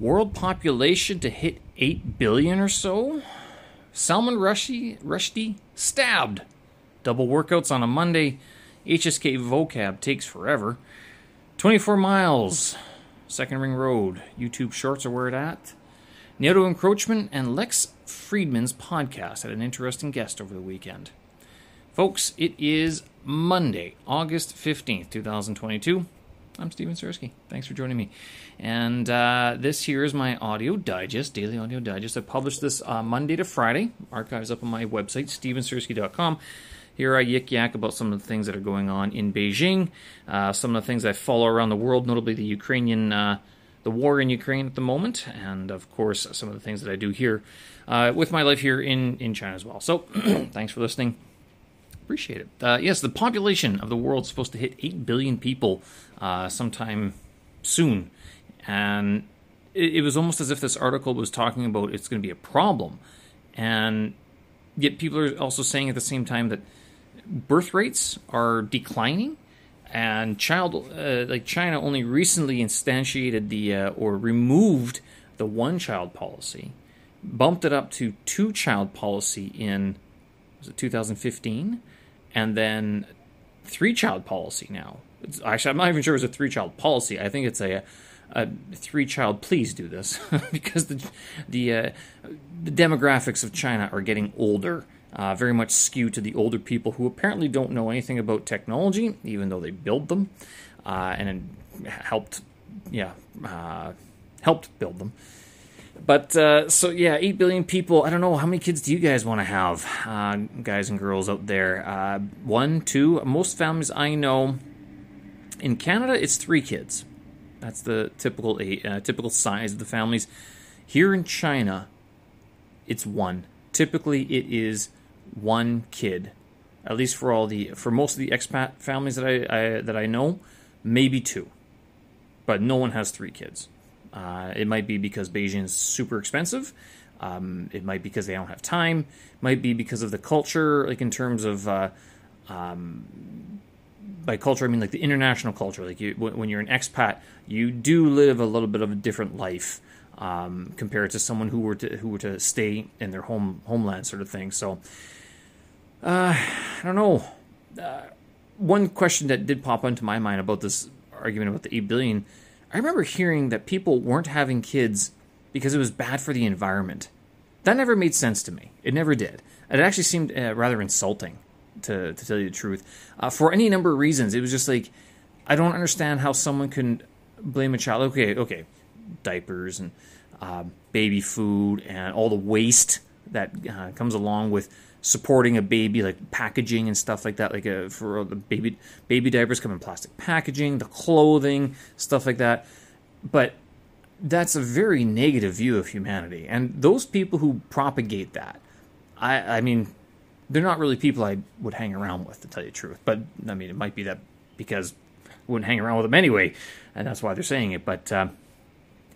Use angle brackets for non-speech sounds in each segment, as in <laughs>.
World population to hit 8 billion or so. Salman Rushdie, Rushdie stabbed. Double workouts on a Monday. HSK vocab takes forever. 24 miles. Second Ring Road. YouTube Shorts are where it at. NATO Encroachment and Lex Fridman's podcast had an interesting guest over the weekend. Folks, it is Monday, August 15th, 2022. I'm Steven Sersky. Thanks for joining me. And uh, this here is my audio digest, daily audio digest. I publish this uh, Monday to Friday. Archives up on my website, stevensersky.com. Here I yik yak about some of the things that are going on in Beijing, uh, some of the things I follow around the world, notably the Ukrainian, uh, the war in Ukraine at the moment, and of course some of the things that I do here uh, with my life here in in China as well. So <clears throat> thanks for listening. Appreciate it. Uh, yes, the population of the world is supposed to hit eight billion people uh, sometime soon, and it, it was almost as if this article was talking about it's going to be a problem, and yet people are also saying at the same time that birth rates are declining, and child uh, like China only recently instantiated the uh, or removed the one child policy, bumped it up to two child policy in was it 2015, and then three child policy now. It's, actually, I'm not even sure it's a three child policy. I think it's a, a three child. Please do this <laughs> because the the uh, the demographics of China are getting older uh, very much skewed to the older people who apparently don't know anything about technology, even though they build them uh, and helped, yeah, uh, helped build them. But uh, so yeah, eight billion people. I don't know how many kids do you guys want to have, uh, guys and girls out there? Uh, one, two. Most families I know in Canada, it's three kids. That's the typical eight, typical size of the families. Here in China, it's one. Typically, it is one kid, at least for all the for most of the expat families that I, I that I know, maybe two, but no one has three kids. Uh, it might be because Beijing is super expensive. Um, it might be because they don't have time. It might be because of the culture, like in terms of uh, um, by culture, I mean like the international culture. Like you, when you're an expat, you do live a little bit of a different life um, compared to someone who were to who were to stay in their home homeland, sort of thing. So uh, I don't know. Uh, one question that did pop into my mind about this argument about the 8 billion, I remember hearing that people weren't having kids because it was bad for the environment. That never made sense to me. It never did. It actually seemed uh, rather insulting, to, to tell you the truth. Uh, for any number of reasons, it was just like, I don't understand how someone can blame a child. Okay, okay, diapers and uh, baby food and all the waste that uh, comes along with supporting a baby, like packaging and stuff like that. Like a, uh, for the baby baby diapers come in plastic packaging, the clothing, stuff like that. But that's a very negative view of humanity, and those people who propagate that, I, I mean, they're not really people I would hang around with, to tell you the truth. But I mean, it might be that because I wouldn't hang around with them anyway, and that's why they're saying it. But uh,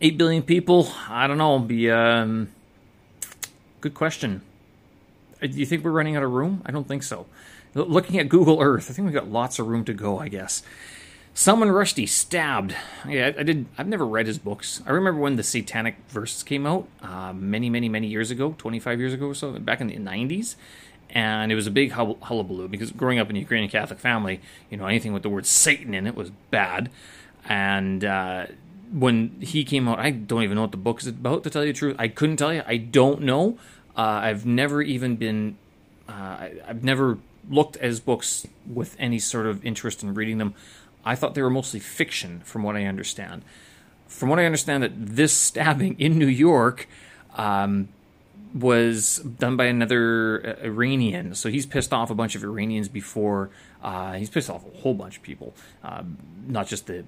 eight billion people, I don't know. Be um, good question. Uh, do you think we're running out of room? I don't think so. Looking at Google Earth, I think we've got lots of room to go, I guess. Salman Rushdie stabbed. Yeah, I, did. I've never read his books. I remember when the Satanic Verses came out uh, many, many, many years ago, 25 years ago or so, back in the 90s. And it was a big hullabaloo because growing up in a Ukrainian Catholic family, you know, anything with the word Satan in it was bad. And uh, when he came out, I don't even know what the book is about, to tell you the truth. I couldn't tell you. I don't know. Uh, I've never even been, uh, I, have never looked at his books with any sort of interest in reading them. I thought they were mostly fiction, from what I understand. From what I understand, that this stabbing in New York um, was done by another uh, Iranian. So he's pissed off a bunch of Iranians before. Uh, he's pissed off a whole bunch of people, uh, not just the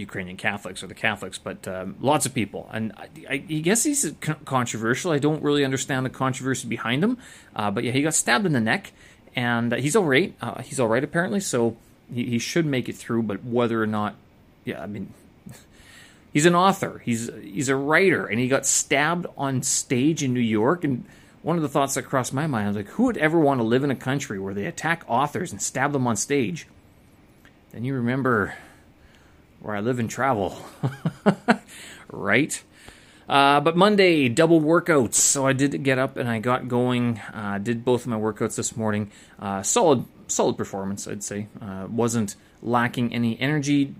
Ukrainian Catholics or the Catholics, but um, lots of people. And I, I, guess he's controversial. I don't really understand the controversy behind him. Uh, but yeah, he got stabbed in the neck, and uh, he's all right. Uh, he's all right apparently, so he, he, should make it through. But whether or not, yeah, I mean, <laughs> he's an author. He's he's a writer, and he got stabbed on stage in New York. And one of the thoughts that crossed my mind was like, who would ever want to live in a country where they attack authors and stab them on stage? Then you remember where I live and travel. <laughs> right? Uh, but Monday, double workouts. So I did get up and I got going. Uh, did both of my workouts this morning. Uh, solid, solid performance, I'd say. Uh, wasn't lacking any energy,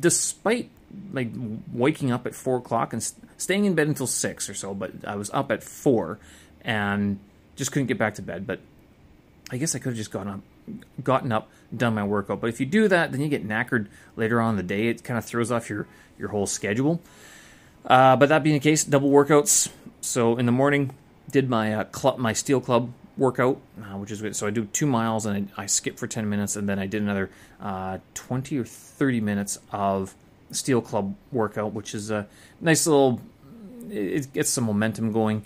despite like waking up at four o'clock and st- staying in bed until six or so. But I was up at four and just couldn't get back to bed. But I guess I could have just gone up, gotten up, done my workout. But if you do that, then you get knackered later on in the day. It kind of throws off your your whole schedule. Uh, but that being the case, double workouts. So in the morning, did my uh, club, my steel club workout, uh, which is good. So I do two miles and I, I, skip for 10 minutes, and then I did another uh, 20 or 30 minutes of steel club workout, which is a nice little. It gets some momentum going.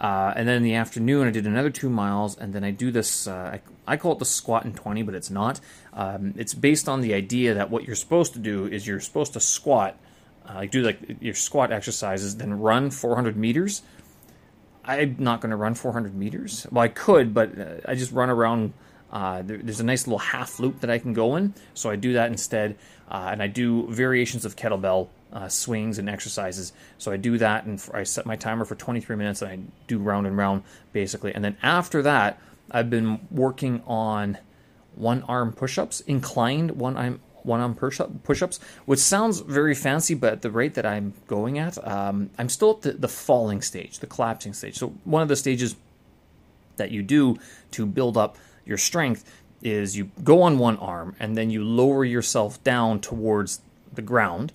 Uh, and then in the afternoon, I did another two miles, and then I do this. Uh, I, I, call it the squat in 20, but it's not. Um, it's based on the idea that what you're supposed to do is you're supposed to squat, uh, do like your squat exercises, then run 400 meters. I'm not going to run 400 meters. Well, I could, but uh, I just run around. Uh, there, there's a nice little half loop that I can go in, so I do that instead. Uh, and I do variations of kettlebell uh, swings and exercises. So I do that, and I set my timer for 23 minutes, and I do round and round basically. And then after that, I've been working on one arm push-ups, inclined one arm one arm push-ups, which sounds very fancy, but at the rate that I'm going at, um, I'm still at the, the falling stage, the collapsing stage. So one of the stages that you do to build up your strength is you go on one arm and then you lower yourself down towards the ground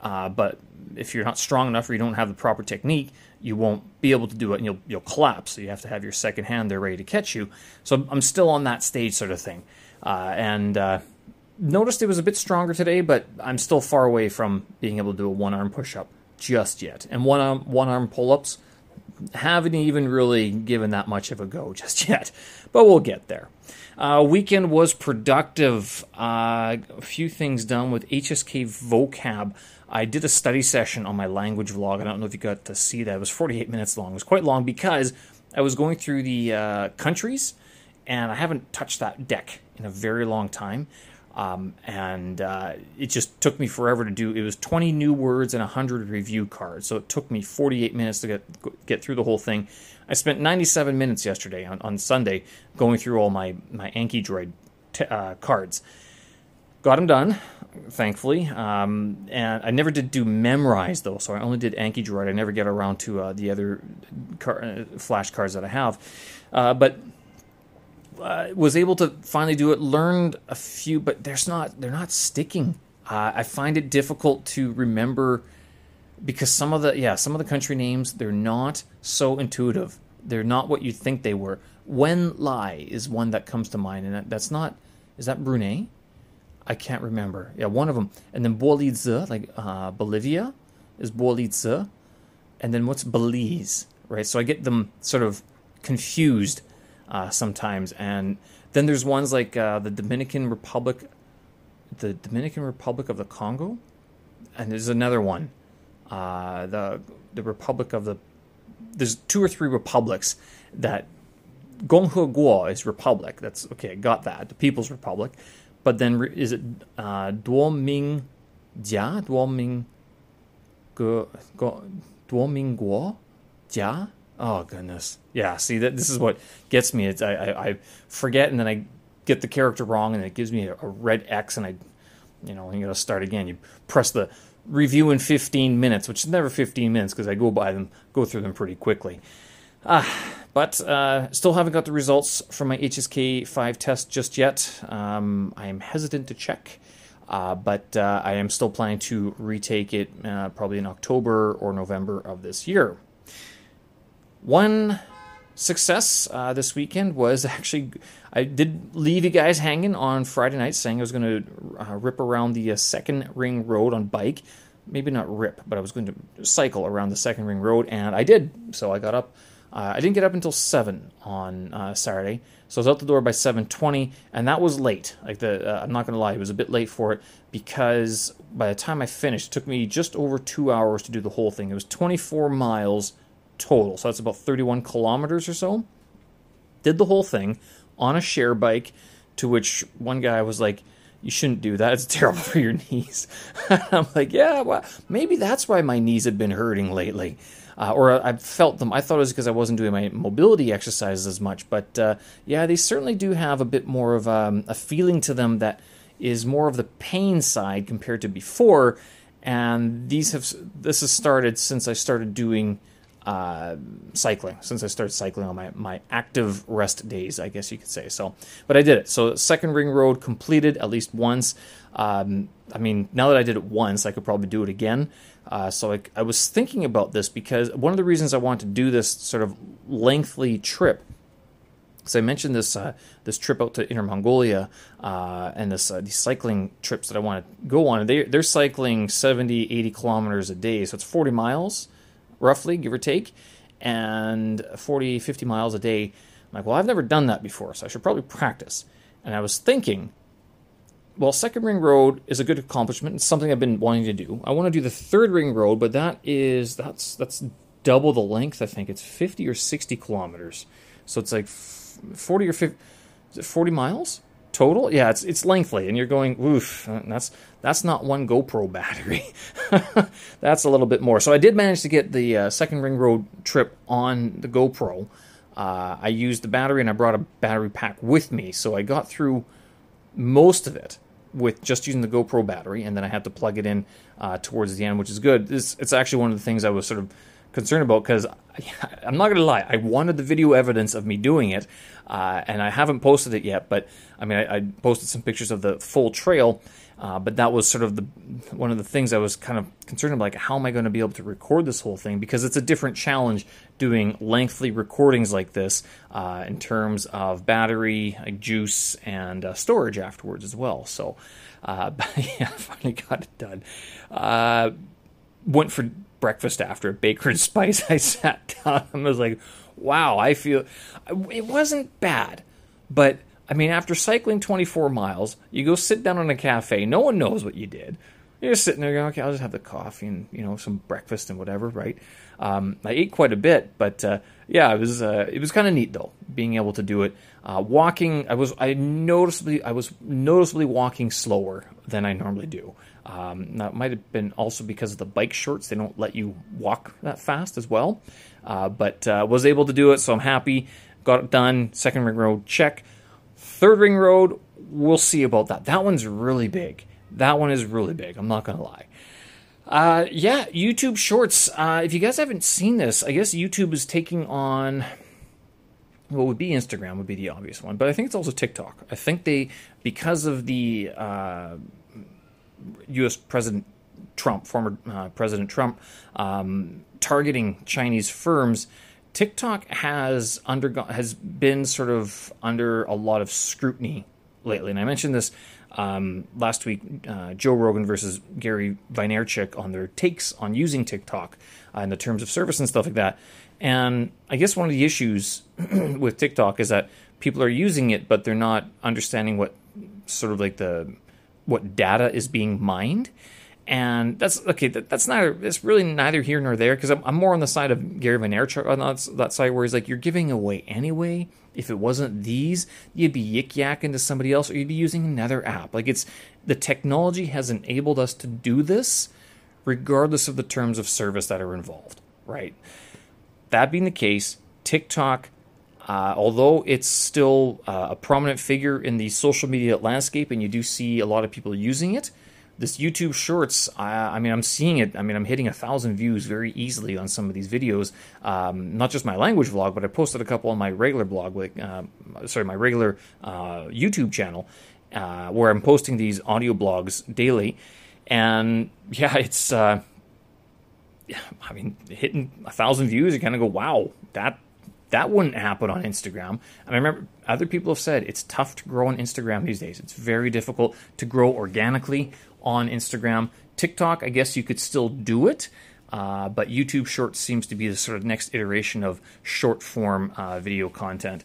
uh, but if you're not strong enough or you don't have the proper technique, you won't be able to do it and you'll, you'll collapse. So you have to have your second hand there ready to catch you. So I'm still on that stage sort of thing. Uh, and uh, noticed it was a bit stronger today, but I'm still far away from being able to do a one arm push up just yet. And one arm, one arm pull ups haven't even really given that much of a go <laughs> just yet. But we'll get there. Uh, weekend was productive. Uh, a few things done with HSK vocab. I did a study session on my language vlog. I don't know if you got to see that. It was 48 minutes long. It was quite long because I was going through the uh, countries, and I haven't touched that deck in a very long time. Um, and uh, it just took me forever to do. It was 20 new words and 100 review cards, so it took me 48 minutes to get get through the whole thing. I spent 97 minutes yesterday on, on Sunday going through all my my Anki Droid t- uh, cards. Got them done thankfully. Um, and I never did do memorize though, so I only did Anki Droid. I never get around to uh, the other car- uh, flashcards that I have, uh, but was able to finally do it. Learned a few, but there's not they're not sticking. Uh, I find it difficult to remember because some of the yeah some of the country names they're not so intuitive. They're not what you think they were. Wen Lai is one that comes to mind, and that's not. Is that Brunei? I can't remember. Yeah, one of them. And then Bolivia, like uh, Bolivia, is Bolivia. And then what's Belize, right? So I get them sort of confused uh, sometimes. And then there's ones like uh, the Dominican Republic, the Dominican Republic of the Congo, and there's another one, uh, the the Republic of the. There's two or three republics that Gonghe Guo is republic. That's okay. Got that. The People's Republic. But then is it uh, Duoming Jia? Duoming Go Duoming Guo Jia? Oh goodness, yeah. See that this is what gets me. It's I, I, I, forget and then I get the character wrong and it gives me a, a red X and I, you know, you got to start again. You press the review in 15 minutes, which is never 15 minutes because I go by them, go through them pretty quickly. Uh, but uh, still haven't got the results from my HSK 5 test just yet. Um, I am hesitant to check, uh, but uh, I am still planning to retake it uh, probably in October or November of this year. One success uh, this weekend was actually I did leave you guys hanging on Friday night, saying I was going to uh, rip around the second ring road on bike. Maybe not rip, but I was going to cycle around the second ring road, and I did. So I got up uh, I didn't get up until seven on uh, Saturday, so I was out the door by seven twenty, and that was late. Like the, uh, I'm not gonna lie, it was a bit late for it because by the time I finished, it took me just over two hours to do the whole thing. It was 24 miles total, so that's about 31 kilometers or so. Did the whole thing on a share bike, to which one guy was like, you shouldn't do that. It's <laughs> terrible for your knees. <laughs> I'm like, yeah, well, maybe that's why my knees have been hurting lately. Uh, or I felt them. I thought it was because I wasn't doing my mobility exercises as much. But uh, yeah, they certainly do have a bit more of um, a feeling to them that is more of the pain side compared to before. And these have this has started since I started doing uh, cycling since I started cycling on my, my active rest days, I guess you could say. So, but I did it. So, second ring road completed at least once. Um, I mean, now that I did it once, I could probably do it again. Uh, so, I, I was thinking about this because one of the reasons I want to do this sort of lengthy trip because I mentioned this uh, this trip out to Inner Mongolia uh, and this uh, these cycling trips that I want to go on. They they're cycling 70, 80 kilometers a day, so it's 40 miles roughly, give or take, and 40, 50 miles a day. I'm like, well, I've never done that before, so I should probably practice. And I was thinking, well, second ring road is a good accomplishment. It's something I've been wanting to do. I want to do the third ring road, but that is that's that's double the length. I think it's 50 or 60 kilometers. So it's like 40 or 50, Is it 40 miles total. Yeah, it's it's lengthy, and you're going, oof, that's that's not one GoPro battery. <laughs> that's a little bit more. So I did manage to get the uh, second ring road trip on the GoPro. Uh, I used the battery and I brought a battery pack with me, so I got through most of it with just using the GoPro battery, and then I had to plug it in uh, towards the end, which is good. This, it's actually one of the things I was sort of concerned about because <laughs> I'm not to lie, I wanted the video evidence of me doing it, uh, and I haven't posted it yet. But I mean, I, I posted some pictures of the full trail, uh, but that was sort of the one of the things I was kind of concerned about. Like, how am I going to be able to record this whole thing? Because it's a different challenge doing lengthy recordings like this uh, in terms of battery, like juice, and uh, storage afterwards as well. So, uh, <laughs> yeah, finally got it done. Uh, went for breakfast after Baker and <laughs> Spice. I sat down and was like, wow, I feel it wasn't bad, but I mean, after cycling 24 miles, you go sit down in a cafe. No one knows what you did. You're just sitting there going, okay, I'll just have the coffee and you know some breakfast and whatever, right? Um, I ate quite a bit, but uh, yeah, it was uh, it was kind of neat though, being able to do it. Uh, walking, I was I noticeably I was noticeably walking slower than I normally do. Um, that might have been also because of the bike shorts; they don't let you walk that fast as well. Uh, but uh, was able to do it, so I'm happy. Got it done. Second ring road check. Third ring road, we'll see about that. That one's really big. That one is really big. I'm not gonna lie. Uh, yeah, YouTube Shorts. Uh, if you guys haven't seen this, I guess YouTube is taking on what would be Instagram would be the obvious one, but I think it's also TikTok. I think they because of the uh, U.S. President Trump, former uh, President Trump, um, targeting Chinese firms, TikTok has undergone has been sort of under a lot of scrutiny lately. And I mentioned this um, last week. Uh, Joe Rogan versus Gary Vaynerchuk on their takes on using TikTok uh, in the terms of service and stuff like that. And I guess one of the issues <clears throat> with TikTok is that people are using it, but they're not understanding what sort of like the what data is being mined. And that's okay. That, that's neither. It's really neither here nor there because I'm, I'm, more on the side of Gary Vaynerchuk on that, that side where he's like, you're giving away anyway. If it wasn't these, you'd be yik yakking to somebody else, or you'd be using another app. Like it's the technology has enabled us to do this, regardless of the terms of service that are involved. Right. That being the case, TikTok uh, although it's still uh, a prominent figure in the social media landscape and you do see a lot of people using it, this YouTube Shorts, I, I mean, I'm seeing it. I mean, I'm hitting a thousand views very easily on some of these videos. Um, not just my language vlog, but I posted a couple on my regular blog, like uh, sorry, my regular uh, YouTube channel, uh, where I'm posting these audio blogs daily. And <laughs> yeah, it's. Uh, I mean, hitting a thousand views, you kind of go, "Wow, that that wouldn't happen on Instagram. And I remember other people have said it's tough to grow on Instagram these days. It's very difficult to grow organically on Instagram. TikTok, I guess you could still do it, uh, but YouTube Shorts seems to be the sort of next iteration of short form uh, video content.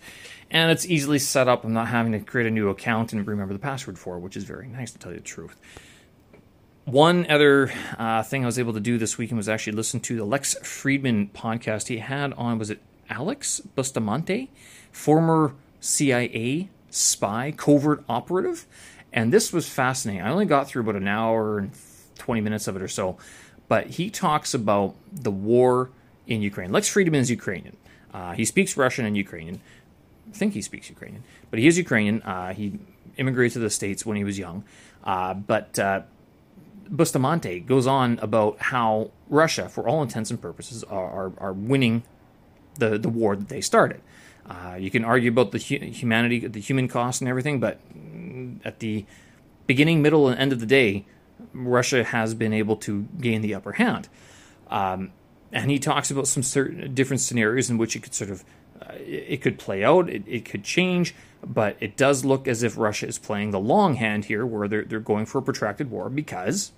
And it's easily set up. I'm not having to create a new account and remember the password for, which is very nice to tell you the truth. One other uh, thing I was able to do this weekend was actually listen to the Lex Fridman podcast he had on, was it Alex Bustamante, former CIA spy, covert operative. And this was fascinating. I only got through about an hour and 20 minutes of it or so, but he talks about the war in Ukraine. Lex Fridman is Ukrainian. Uh, he speaks Russian and Ukrainian. I think he speaks Ukrainian, but he is Ukrainian. Uh, he immigrated to the States when he was young. Uh, but uh, Bustamante goes on about how Russia, for all intents and purposes, are, are, are winning the, the war that they started. Uh, you can argue about the hu- humanity, the human cost, and everything, but at the beginning, middle, and end of the day, Russia has been able to gain the upper hand. Um, and he talks about some certain different scenarios in which it could sort of uh, it could play out, it, it could change, but it does look as if Russia is playing the long hand here, where they're they're going for a protracted war because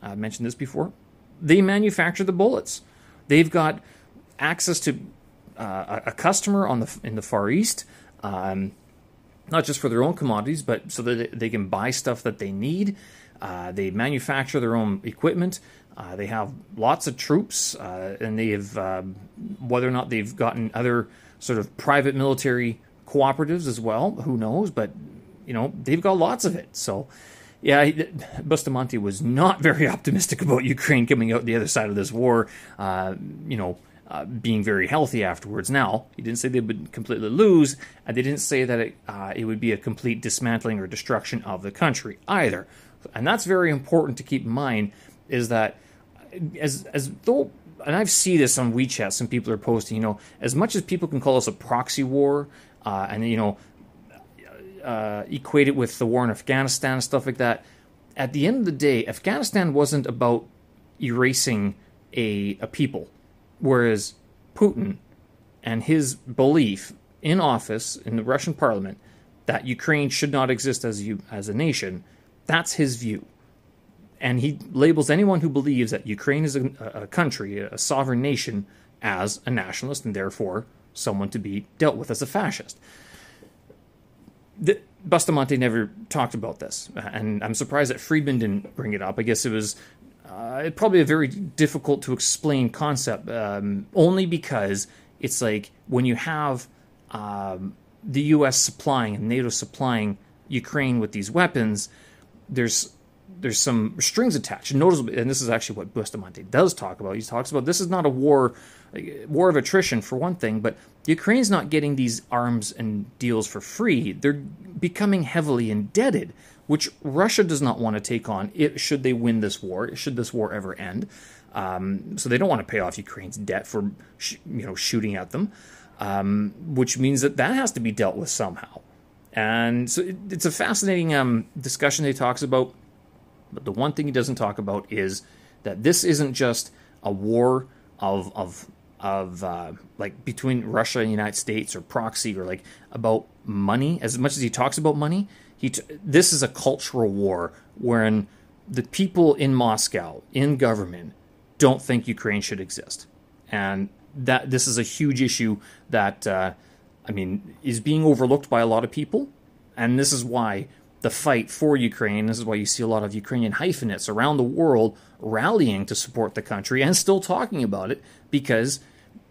I mentioned this before. They manufacture the bullets. They've got access to uh, a customer on the in the Far East, um, not just for their own commodities, but so that they can buy stuff that they need. Uh, they manufacture their own equipment. Uh, they have lots of troops, uh, and they have um, whether or not they've gotten other sort of private military cooperatives as well. Who knows? But you know they've got lots of it. So yeah, Bustamante was not <laughs> very optimistic about Ukraine coming out the other side of this war. Uh, you know. Uh, being very healthy afterwards. Now, he didn't say they would completely lose, and they didn't say that it, uh, it would be a complete dismantling or destruction of the country either. And that's very important to keep in mind is that as as though and I see this on WeChat. Some people are posting, you know, as much as people can call us a proxy war, uh, and you know, uh, equate it with the war in Afghanistan and stuff like that. At the end of the day, Afghanistan wasn't about erasing a a people, whereas Putin and his belief in office in the Russian Parliament that Ukraine should not exist as you as a nation, that's his view and he labels anyone who believes that Ukraine is a, a, country, a sovereign nation, as a nationalist and therefore someone to be dealt with as a fascist. The, Bustamante never talked about this, and I'm surprised that Fridman didn't bring it up. I guess it was uh, probably a very difficult to explain concept, um, only because it's like when you have um, the U.S. supplying and NATO supplying Ukraine with these weapons, there's there's some strings attached. Noticeably, and this is actually what Bustamante does talk about. He talks about this is not a war, war of attrition for one thing, but Ukraine's not getting these arms and deals for free. They're becoming heavily indebted, which Russia does not want to take on. It, should they win this war, should this war ever end, um, so they don't want to pay off Ukraine's debt for sh- you know shooting at them, um, which means that that has to be dealt with somehow. And so it, it's a fascinating um, discussion. He talks about but the one thing he doesn't talk about is that this isn't just a war of of of uh, like between Russia and the United States or proxy or like about money. As much as he talks about money, he t- this is a cultural war wherein the people in Moscow in government don't think Ukraine should exist, and that this is a huge issue that uh, I mean is being overlooked by a lot of people, and this is why the fight for Ukraine. This is why you see a lot of Ukrainian hyphenates around the world rallying to support the country and still talking about it because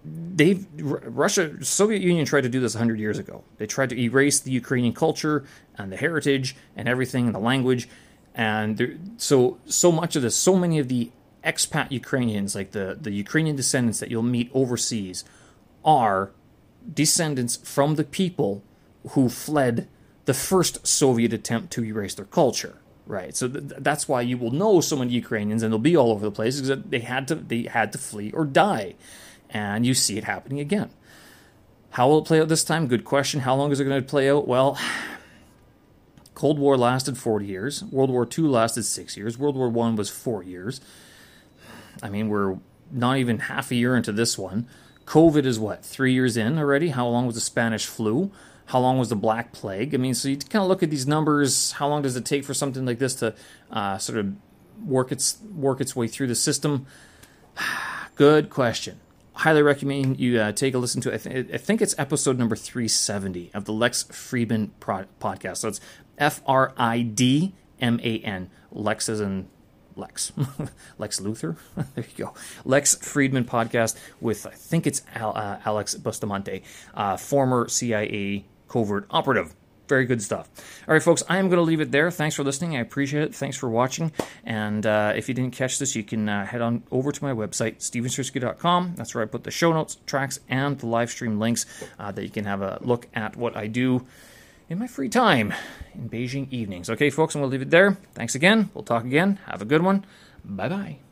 they've Russia, Soviet Union tried to do this 100 years ago. They tried to erase the Ukrainian culture and the heritage and everything and the language. And there, so so much of this, so many of the expat Ukrainians, like the the Ukrainian descendants that you'll meet overseas, are descendants from the people who fled the first Soviet attempt to erase their culture. Right, so th- that's why you will know so many Ukrainians, and they'll be all over the place because they had to they had to flee or die, and you see it happening again. How will it play out this time? Good question. How long is it going to play out? Well, <sighs> Cold War lasted 40 years. World War II lasted six years. World War One was four years. I mean, we're not even half a year into this one. COVID is what three years in already. How long was the Spanish flu? how long was the Black Plague? I mean, so you kind of look at these numbers. How long does it take for something like this to uh, sort of work its work its way through the system? <sighs> Good question. Highly recommend you uh, take a listen to. I, th- I, think it's episode number three seventy of the Lex Fridman pro- podcast. So it's F R I D M A N. Lex is in Lex, <laughs> Lex Luthor. <laughs> there you go. Lex Fridman podcast with I think it's Al, uh, Alex Bustamante, uh, former CIA covert operative. Very good stuff. All right, folks, I am going to leave it there. Thanks for listening. I appreciate it. Thanks for watching. And uh, if you didn't catch this, you can uh, head on over to my website, stevensersky.com. That's where I put the show notes, tracks, and the live stream links uh, that you can have a look at what I do in my free time in Beijing evenings. Okay, folks, I'm going to leave it there. Thanks again. We'll talk again. Have a good one. Bye bye.